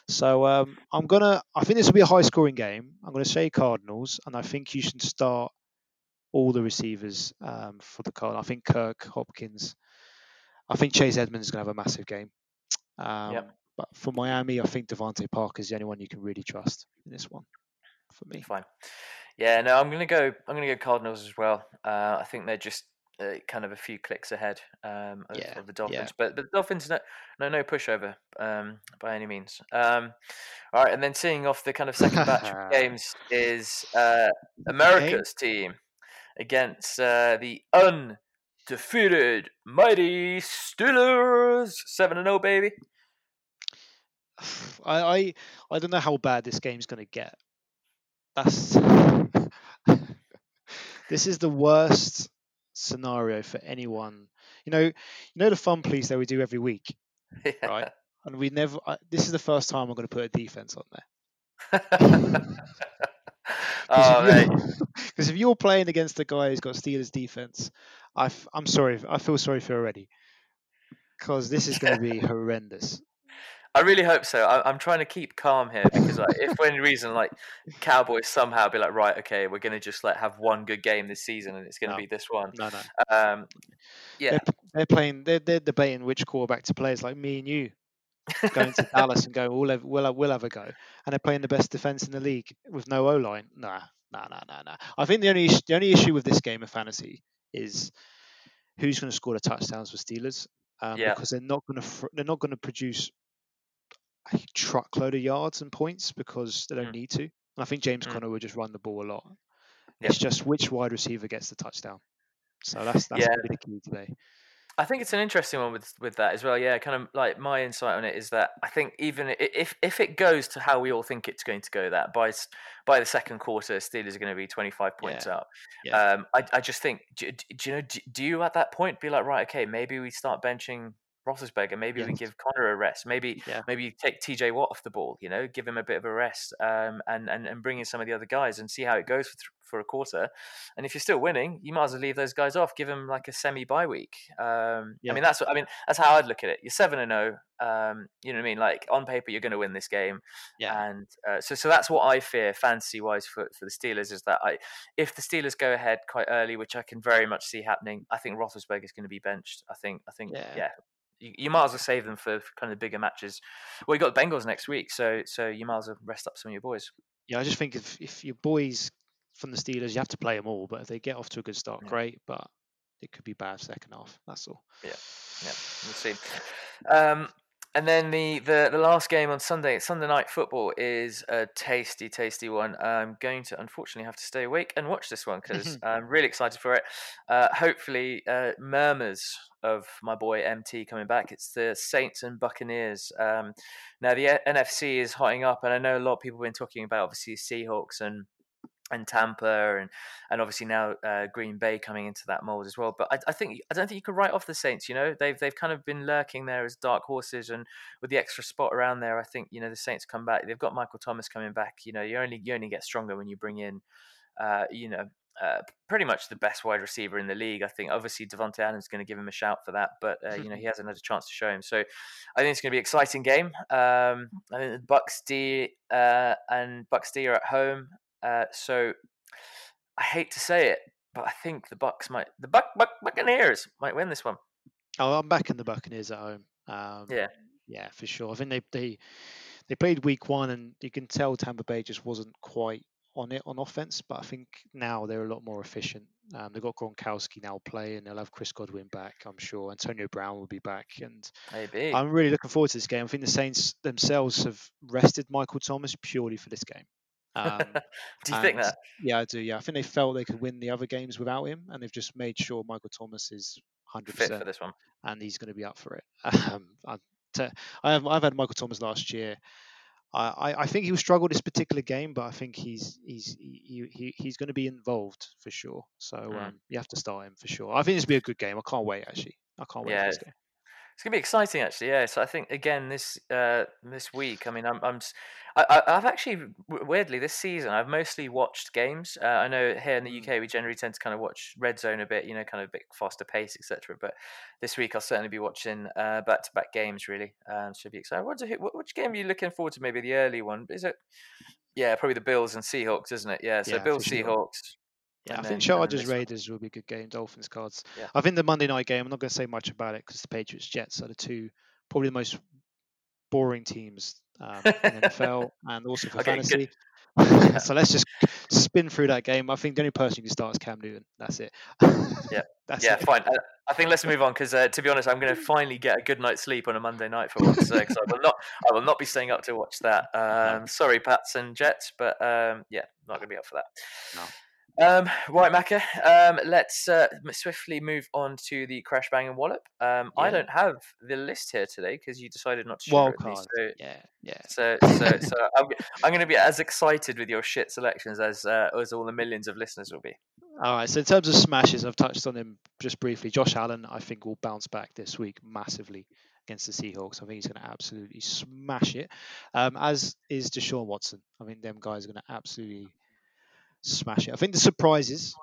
So um, I'm gonna. I think this will be a high-scoring game. I'm gonna say Cardinals, and I think you should start all the receivers um, for the Cardinals. I think Kirk, Hopkins. I think Chase Edmonds is gonna have a massive game. Um, yep. But for Miami, I think DeVante Parker is the only one you can really trust in this one. For me, fine. Yeah, no, I'm gonna go. I'm gonna go Cardinals as well. Uh, I think they're just uh, kind of a few clicks ahead um, of, yeah, of, the Dolphins, yeah. but, but the Dolphins no no, no pushover um, by any means. Um, all right, and then seeing off the kind of second batch of games is uh, America's team against uh, the undefeated mighty Steelers, seven and zero, oh, baby. I, I I don't know how bad this game's going to get. That's this is the worst scenario for anyone. You know, you know the fun please that we do every week, yeah. right? And we never. I, this is the first time I'm going to put a defense on there. oh, Because if you're playing against a guy who's got Steelers defense, I am sorry. I feel sorry for you already. Because this is going to be horrendous. I really hope so. I, am trying to keep calm here because, like, if for any reason, like, Cowboys somehow be like, right, okay, we're going to just like have one good game this season, and it's going to no. be this one. No, no. Um, yeah, they're, they're, playing. They're, they're debating which quarterback to play. It's like me and you going to Dallas and going, we'll have, we'll we'll have a go, and they're playing the best defense in the league with no O line. Nah, nah, nah, nah, nah. I think the only the only issue with this game of fantasy is who's going to score the touchdowns for Steelers. Um, yeah. because they're not going to fr- they're not going to produce a truckload of yards and points because they don't mm. need to. And I think James mm. Conner will just run the ball a lot. Yep. It's just which wide receiver gets the touchdown. So that's that's yeah. the key today. I think it's an interesting one with with that as well. Yeah, kind of like my insight on it is that I think even if if it goes to how we all think it's going to go, that by by the second quarter, Steelers are going to be twenty five points yeah. up. Yeah. Um, I I just think, do, do you know, do, do, you at that point be like, right, okay, maybe we start benching Roethlisberger. Maybe yes. we give Conner a rest. Maybe yeah. maybe take TJ Watt off the ball. You know, give him a bit of a rest, um, and and and bring in some of the other guys and see how it goes for, for a quarter. And if you're still winning, you might as well leave those guys off. Give them like a semi bye week. Um, yeah. I mean, that's what I mean. That's how I'd look at it. You're seven and zero. Oh, um, you know what I mean? Like on paper, you're going to win this game. Yeah. And uh, so so that's what I fear fantasy wise for for the Steelers is that I if the Steelers go ahead quite early, which I can very much see happening, I think Roethlisberger is going to be benched. I think I think yeah. yeah you, you, might as well save them for, for kind of bigger matches. Well, you got the Bengals next week, so so you might as well rest up some of your boys. Yeah, I just think if if your boys from the Steelers, you have to play them all. But if they get off to a good start, yeah. great. But it could be bad second half. That's all. Yeah, yeah, we'll see. Um, and then the, the, the last game on Sunday, Sunday night football, is a tasty, tasty one. I'm going to unfortunately have to stay awake and watch this one because I'm really excited for it. Uh, hopefully, uh, murmurs of my boy MT coming back. It's the Saints and Buccaneers. Um, now the NFC is hotting up, and I know a lot of people have been talking about obviously Seahawks and and Tampa and and obviously now uh, Green Bay coming into that mold as well. But I, I, think I don't think you can write off the Saints. You know they've they've kind of been lurking there as dark horses, and with the extra spot around there, I think you know the Saints come back. They've got Michael Thomas coming back. You know you only you only get stronger when you bring in. Uh, you know, uh, pretty much the best wide receiver in the league. I think obviously Davante Adams is going to give him a shout for that, but uh, you know he hasn't had a chance to show him. So I think it's going to be an exciting game. Um, I think the Bucks D uh, and Bucks D are at home. Uh, so I hate to say it, but I think the Bucks might, the Buck, Buck Buccaneers might win this one. Oh, I'm backing the Buccaneers at home. Um, yeah, yeah, for sure. I think they they they played week one, and you can tell Tampa Bay just wasn't quite on it on offense. But I think now they're a lot more efficient. Um, they've got Gronkowski now playing. They'll have Chris Godwin back, I'm sure. Antonio Brown will be back, and Maybe. I'm really looking forward to this game. I think the Saints themselves have rested Michael Thomas purely for this game. Um, do you think that? Yeah, I do. Yeah, I think they felt they could win the other games without him, and they've just made sure Michael Thomas is hundred percent for this one, and he's going to be up for it. Um, I have I've had Michael Thomas last year. I, I think he will struggle this particular game, but I think he's he's he, he he's going to be involved for sure. So mm. um, you have to start him for sure. I think this will be a good game. I can't wait actually. I can't wait yeah, for this game. It's gonna be exciting, actually. Yeah. So I think again this uh, this week. I mean, I'm, I'm I, have actually weirdly this season I've mostly watched games. Uh, I know here in the mm. UK we generally tend to kind of watch Red Zone a bit, you know, kind of a bit faster pace, etc. But this week I'll certainly be watching back to back games. Really, um, should be excited. What, which game are you looking forward to? Maybe the early one. Is it? Yeah, probably the Bills and Seahawks, isn't it? Yeah. So yeah, Bills Seahawks. Sure. Yeah, and I think Chargers Raiders will be a good game. Dolphins Cards. Yeah. I think the Monday night game. I'm not going to say much about it because the Patriots Jets are the two probably the most boring teams um, in the NFL and also for okay, fantasy. so let's just spin through that game. I think the only person who can start is Cam Newton. That's it. yeah, That's yeah, it. fine. I, I, think let's move on because, uh, to be honest, I'm going to finally get a good night's sleep on a Monday night for once. Because I will not, I will not be staying up to watch that. Um. Sorry, Pats and Jets, but um, yeah, not going to be up for that. No. Um, right, Macca. Um, let's uh, swiftly move on to the crash bang and wallop. Um, yeah. I don't have the list here today because you decided not to share me. So, yeah, yeah. So, so, so I'm, I'm going to be as excited with your shit selections as uh, as all the millions of listeners will be. All right. So in terms of smashes, I've touched on him just briefly. Josh Allen, I think, will bounce back this week massively against the Seahawks. I think he's going to absolutely smash it. Um, as is Deshaun Watson. I think them guys are going to absolutely smash it. I think the surprises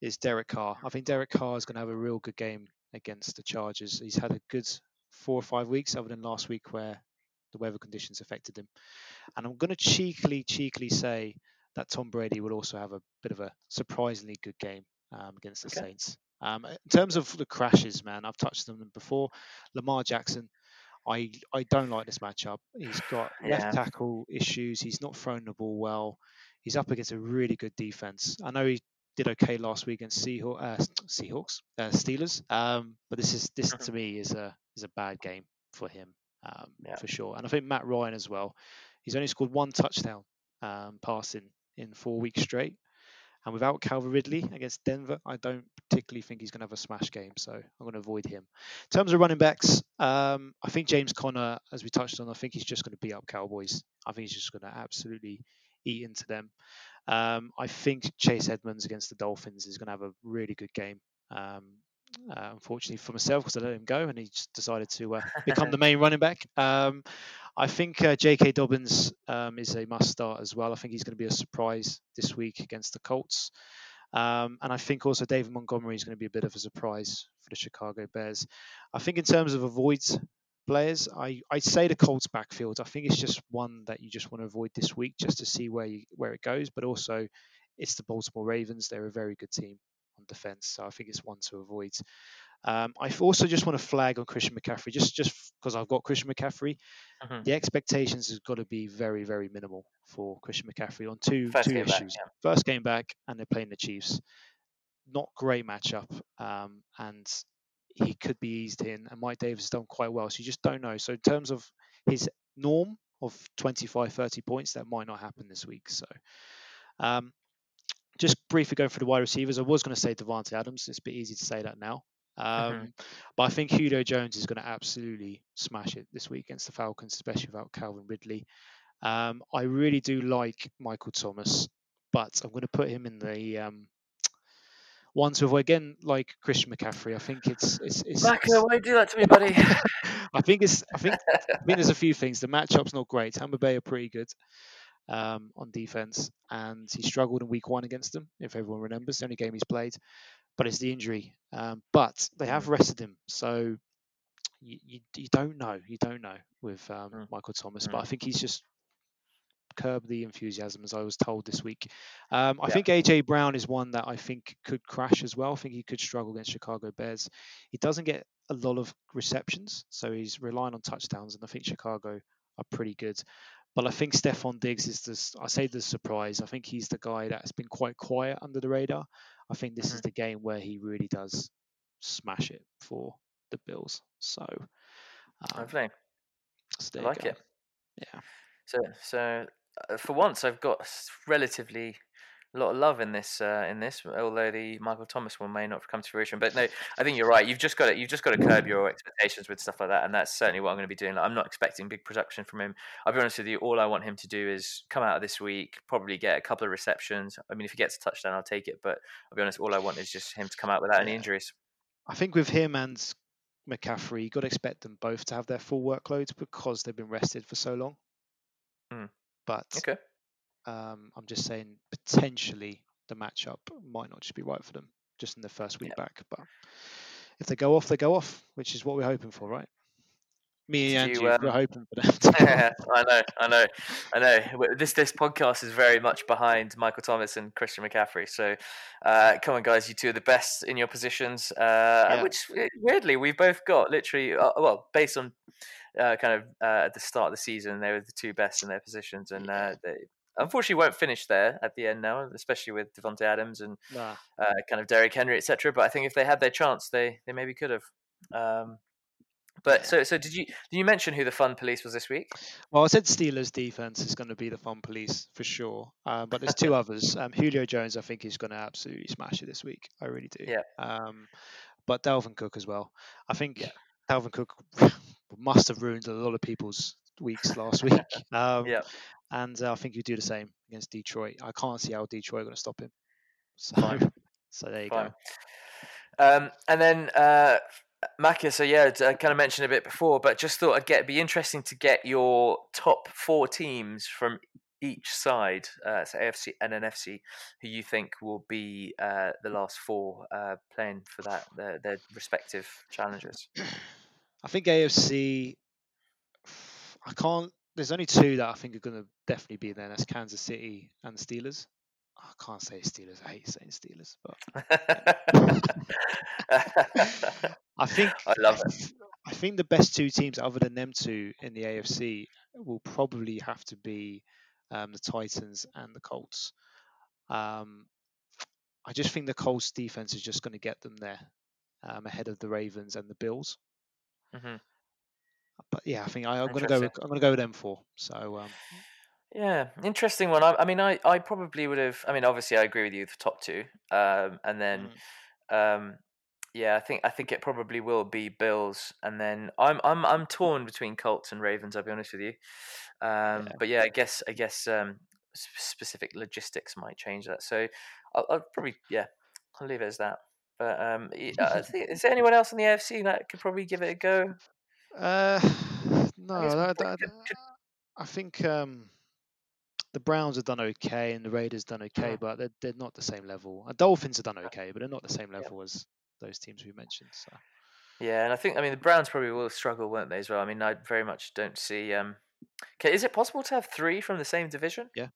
is Derek Carr. I think Derek Carr is going to have a real good game against the Chargers. He's had a good four or five weeks, other than last week where the weather conditions affected him. And I'm going to cheekily, cheekily say that Tom Brady will also have a bit of a surprisingly good game um, against the okay. Saints. Um, in terms of the crashes, man, I've touched on them before. Lamar Jackson, I I don't like this matchup. He's got yeah. left tackle issues. He's not throwing the ball well he's up against a really good defense. I know he did okay last week against Seahawks, uh, Seahawks, uh, Steelers, um, but this is this to me is a is a bad game for him um, yeah. for sure. And I think Matt Ryan as well. He's only scored one touchdown um, passing in four weeks straight, And without Calvin Ridley against Denver, I don't particularly think he's going to have a smash game. So I'm going to avoid him. In terms of running backs, um, I think James Conner, as we touched on, I think he's just going to beat up Cowboys. I think he's just going to absolutely eat into them. Um, I think Chase Edmonds against the Dolphins is going to have a really good game. Um, uh, unfortunately for myself, because I let him go and he just decided to uh, become the main running back. Um, I think uh, J.K. Dobbins um, is a must start as well. I think he's going to be a surprise this week against the Colts. Um, and I think also David Montgomery is going to be a bit of a surprise for the Chicago Bears. I think in terms of avoids players, I I say the Colts backfield. I think it's just one that you just want to avoid this week just to see where you, where it goes. But also, it's the Baltimore Ravens. They're a very good team on defense, so I think it's one to avoid. Um, I also just want to flag on Christian McCaffrey, just just because I've got Christian McCaffrey. Mm-hmm. The expectations has got to be very very minimal for Christian McCaffrey on two First two issues. Back, yeah. First game back, and they're playing the Chiefs. Not great matchup, um, and he could be eased in. And Mike Davis has done quite well, so you just don't know. So in terms of his norm of 25, 30 points, that might not happen this week. So um, just briefly going for the wide receivers, I was going to say Davante Adams. It's a bit easy to say that now. Um, mm-hmm. But I think Julio Jones is going to absolutely smash it this week against the Falcons, especially without Calvin Ridley. Um, I really do like Michael Thomas, but I'm going to put him in the um, ones with again like Christian McCaffrey. I think it's it's. it's, it's why do that to me, buddy? I think it's. I think. I think there's a few things. The matchup's not great. Tampa Bay are pretty good um, on defense, and he struggled in Week One against them. If everyone remembers, the only game he's played but it's the injury. Um, but they have rested him, so you, you, you don't know. You don't know with um, mm. Michael Thomas, mm. but I think he's just curb the enthusiasm, as I was told this week. Um, I yeah. think AJ Brown is one that I think could crash as well. I think he could struggle against Chicago Bears. He doesn't get a lot of receptions, so he's relying on touchdowns, and I think Chicago are pretty good. But I think Stefon Diggs is the I say the surprise. I think he's the guy that's been quite quiet under the radar. I think this mm-hmm. is the game where he really does smash it for the Bills. So, um, Lovely. So I like go. it. Yeah. So, so for once, I've got relatively a lot of love in this uh, in this, although the Michael Thomas one may not come to fruition. But no, I think you're right. You've just got to you've just got to curb your expectations with stuff like that, and that's certainly what I'm going to be doing. Like, I'm not expecting big production from him. I'll be honest with you. All I want him to do is come out of this week, probably get a couple of receptions. I mean, if he gets a touchdown, I'll take it. But I'll be honest. All I want is just him to come out without any injuries. I think with him and McCaffrey, you got to expect them both to have their full workloads because they've been rested for so long. Mm. But okay. Um, I'm just saying potentially the matchup might not just be right for them just in the first week yeah. back. But if they go off, they go off, which is what we're hoping for, right? Me and you, um, we're hoping for them. yeah, I know, I know, I know. This this podcast is very much behind Michael Thomas and Christian McCaffrey. So, uh, come on, guys, you two are the best in your positions. Uh, yeah. Which weirdly we've both got literally, uh, well, based on uh, kind of uh, at the start of the season, they were the two best in their positions, and uh, they, unfortunately won't finish there at the end now, especially with Davante Adams and nah. uh, kind of Derrick Henry, etc. But I think if they had their chance, they they maybe could have. Um, but yeah. so so did you did you mention who the fun police was this week? Well, I said Steelers defense is going to be the fun police for sure. Um, but there's two others. Um, Julio Jones, I think, is going to absolutely smash it this week. I really do. Yeah. Um, but Dalvin Cook as well. I think yeah. Dalvin Cook must have ruined a lot of people's weeks last week. Um, yeah and uh, I think you do the same against Detroit. I can't see how Detroit are going to stop him. So, Fine. so there you Fine. go. Um, and then uh, Macca, so yeah, I kind of mentioned a bit before, but just thought I'd get be interesting to get your top four teams from each side, uh, so AFC and NFC, who you think will be uh, the last four uh, playing for that their, their respective challenges. I think AFC. I can't there's only two that I think are going to definitely be there. That's Kansas City and the Steelers. I can't say Steelers. I hate saying Steelers, but I think I love it. I think the best two teams, other than them two in the AFC, will probably have to be um, the Titans and the Colts. Um, I just think the Colts defense is just going to get them there um, ahead of the Ravens and the Bills. Mm-hmm but yeah, I think I, am going to go. With, I'm going to go with them four. So um, Yeah, interesting one. I, I mean, I, I probably would have. I mean, obviously, I agree with you. The top two, um, and then, Mm. um, yeah, I think I think it probably will be Bills, and then I'm I'm I'm torn between Colts and Ravens. I'll be honest with you, um, Yeah. but yeah, I guess I guess um, specific logistics might change that. So I'll, I'll probably yeah, I'll leave it as that. But um, I think, is there anyone else in the AFC that could probably give it a go? Uh, no, guess that, that- I think um, the Browns have done okay and the Raiders done okay, Mm. but they're, they're not the same level. Uh, Dolphins have done okay, but they're not the same level as those teams we mentioned. So Yeah, and I think I mean the Browns probably will struggle, won't they? As well. I mean, I very much don't see. Um, okay, is it possible to have three from the same division? Yeah.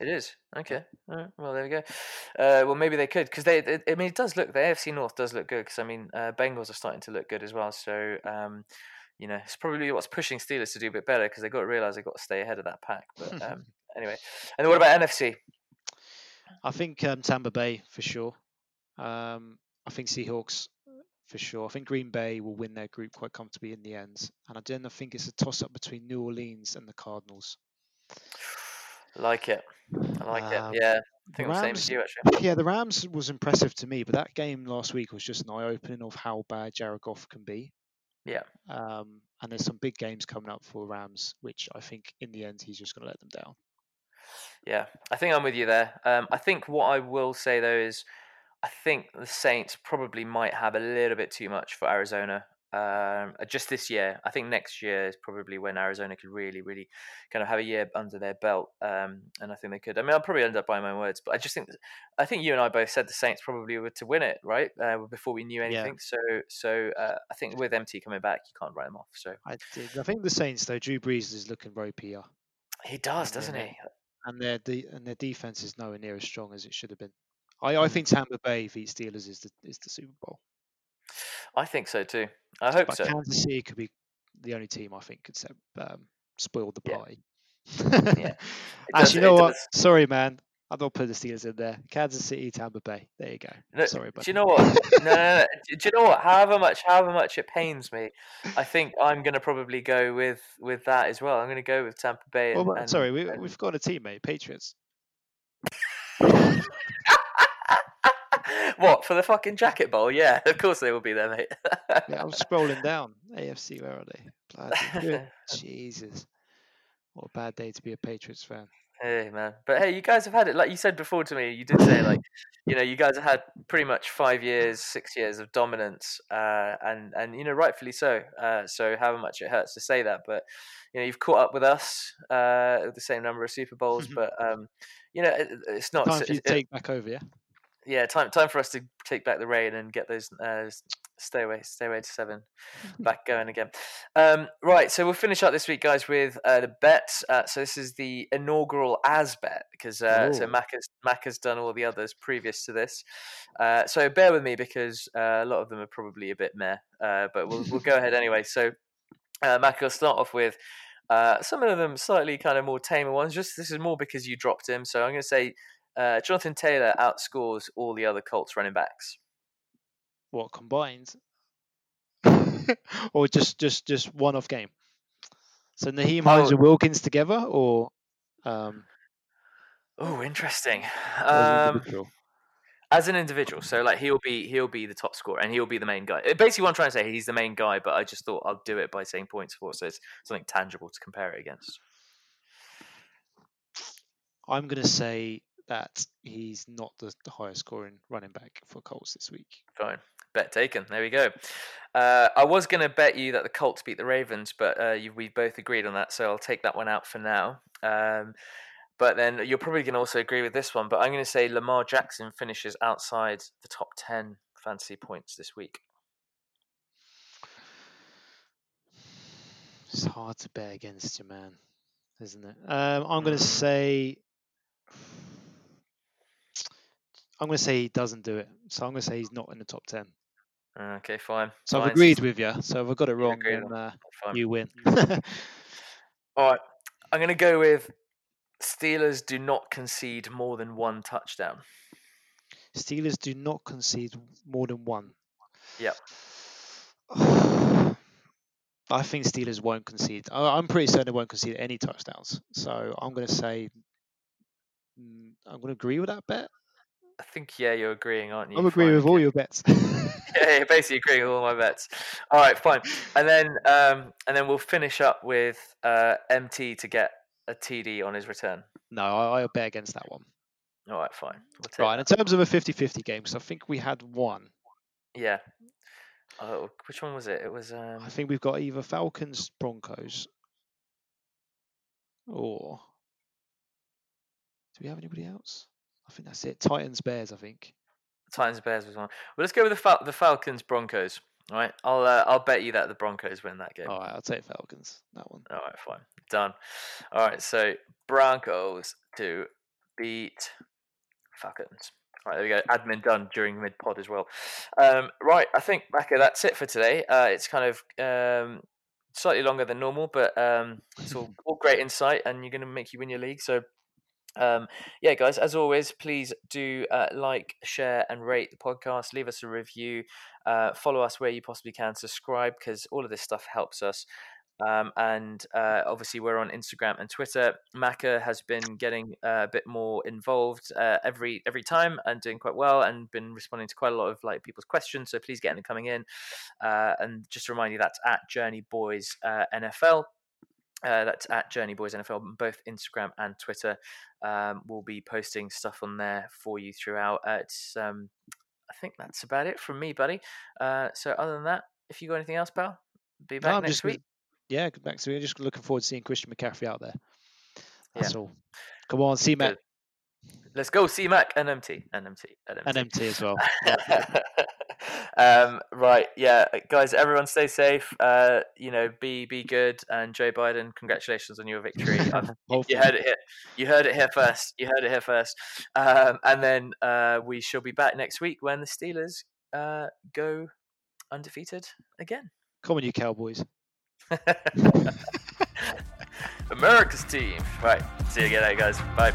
It is. Okay. Right. Well, there we go. Uh, well, maybe they could because they. It, I mean, it does look the AFC North does look good because I mean, uh, Bengals are starting to look good as well. So, um, you know, it's probably what's pushing Steelers to do a bit better because they've got to realize they've got to stay ahead of that pack. But um, anyway, and what about NFC? I think um, Tampa Bay for sure. Um, I think Seahawks for sure. I think Green Bay will win their group quite comfortably in the end. And I don't think it's a toss up between New Orleans and the Cardinals. Like it. I like Um, it. Yeah. I think I'm the same Rams- as you actually. Yeah, the Rams was impressive to me, but that game last week was just an eye opening of how bad Jared Goff can be. Yeah. Um, and there's some big games coming up for Rams, which I think in the end he's just going to let them down. Yeah, I think I'm with you there. Um, I think what I will say though is, I think the Saints probably might have a little bit too much for Arizona. Um, uh, just this year, I think next year is probably when Arizona could really, really kind of have a year under their belt. Um, and I think they could. I mean, I'll probably end up buying my own words, but I just think, I think you and I both said the Saints probably were to win it, right? Uh, before we knew Yeah. anything. So, so uh, I think with MT coming back, you can't write them off. So I. I think the Saints though, Drew Brees is looking very PR, he does, doesn't yeah. he? and their de- and their defense is nowhere near as strong as it should have been. I, I Mm. think Tampa Bay v Steelers is the is the Super Bowl. I think so too. I hope But so. Kansas City could be the only team I think could um, spoil the party. Yeah. Does- Actually, you know what? does. Sorry, man. I've not put the Steelers in there. Kansas City, Tampa Bay. There you go. No, Sorry, but do you know what? No, no, no. Do you know what? However much, however much it pains me, I think I'm going to probably go with with that as well. I'm going to go with Tampa Bay. And, and- sorry, we, and- we've got a teammate, Patriots. what for the fucking jacket bowl? Yeah, of course they will be there, mate. Yeah, I'm scrolling down. AFC, where are they? Bloody. Jesus. What a bad day to be a Patriots fan. Hey man, but hey, you guys have had it. Like you said before to me, you did say like, you know, you guys have had pretty much five years, six years of dominance, uh, and and you know, rightfully so. Uh, so however much it hurts to say that, but you know, you've caught up with us uh, with the same number of Super Bowls, but um, you know, it, it's not. Time for you to take back over, yeah? Yeah, time time for us to take back the reign and get those uh, stay away, stay away to seven back going again. Um, right, so we'll finish up this week, guys, with uh, the bets. Uh, so this is the inaugural as bet because uh, so Mac has Mac has done all the others previous to this. Uh, so bear with me because uh, a lot of them are probably a bit meh, uh, but we'll we'll go ahead anyway. So uh, Mac, I'll start off with. Uh, some of them slightly kind of more tamer ones. Just this is more because you dropped him. So I'm going to say uh, Jonathan Taylor outscores all the other Colts running backs. What combined? or just just just one off game? So Nyheim Hines Oh. and Wilkins together, or um, Oh, interesting. as an Um, individual? as an individual, so like he'll be he'll be the top scorer and he'll be the main guy. Uh, Basically, what I'm trying to say, he's the main guy, but I just thought I'll do it by saying points for, so it's something tangible to compare it against. I'm going to say that he's not the, the highest scoring running back for Colts this week. Fine, bet taken. There we go. Uh, I was going to bet you that the Colts beat the Ravens, but uh, you, we both agreed on that, so I'll take that one out for now. Um, but then you're probably going to also agree with this one. But I'm going to say Lamar Jackson finishes outside the top ten fantasy points this week. It's hard to bet against you, man, isn't it? Um, I'm going to say. I'm going to say he doesn't do it. So I'm going to say he's not in the top 10. Okay, fine. So I've agreed with you. So if I got it wrong, then uh, you win. All right, I'm going to go with Steelers do not concede more than one touchdown. Steelers do not concede more than one. Yep. I think Steelers won't concede. I'm pretty certain they won't concede any touchdowns. So I'm going to say mm, I'm going to agree with that bet. I think yeah, you're agreeing, aren't you? I'm agreeing Fine, with all your bets. yeah, you're basically agreeing with all my bets. All right, fine. And then um, and then we'll finish up with uh, MT to get a TD on his return. no, I, I bet against that one. All right, fine. We'll Right, in terms of a 50-50 game, so I think we had one. Yeah. Oh, which one was it? It was um, I think we've got either Falcons, Broncos, or do we have anybody else? I think that's it. Titans, Bears. I think. Titans Bears was one. Well, let's go with the Fal- the Falcons Broncos. All right, I'll uh, I'll bet you that the Broncos win that game. All right, I'll take Falcons. That one. All right, fine. Done. All right, so Broncos to beat Falcons. All right, there we go. Admin done during mid pod as well. Um, right, I think, Becca, that's it for today. Uh, it's kind of um, slightly longer than normal, but um, it's all, all great insight and you're going to make you win your league. So, um, yeah, guys, as always, please do uh, like, share, and rate the podcast. Leave us a review. Uh, follow us where you possibly can. Subscribe because all of this stuff helps us. Um, and uh, obviously, we're on Instagram and Twitter. Macca has been getting uh, a bit more involved uh, every every time and doing quite well, and been responding to quite a lot of like people's questions. So please get them coming in. Uh, and just remind you, that's at Journey Boys uh, NFL. Uh, that's at Journey Boys NFL, on both Instagram and Twitter. Um, we'll be posting stuff on there for you throughout. Uh, it's, um, I think that's about it from me, buddy. Uh, so other than that, if you got anything else, pal, be back I'm next just week. Yeah, good back to me. Just looking forward to seeing Christian McCaffrey out there. Yeah. That's all. Come on, see Matt Let's go, C Mac, NMT, NMT, NMT. and MT as well. Um, right, yeah, guys, everyone stay safe. Uh, you know, be be good. And Joe Biden, congratulations on your victory. You heard it here. You heard it here first. You heard it here first. Um, and then uh, we shall be back next week when the Steelers uh, go undefeated again. Come on, you Cowboys. America's team. Right. See you again, guys. Bye.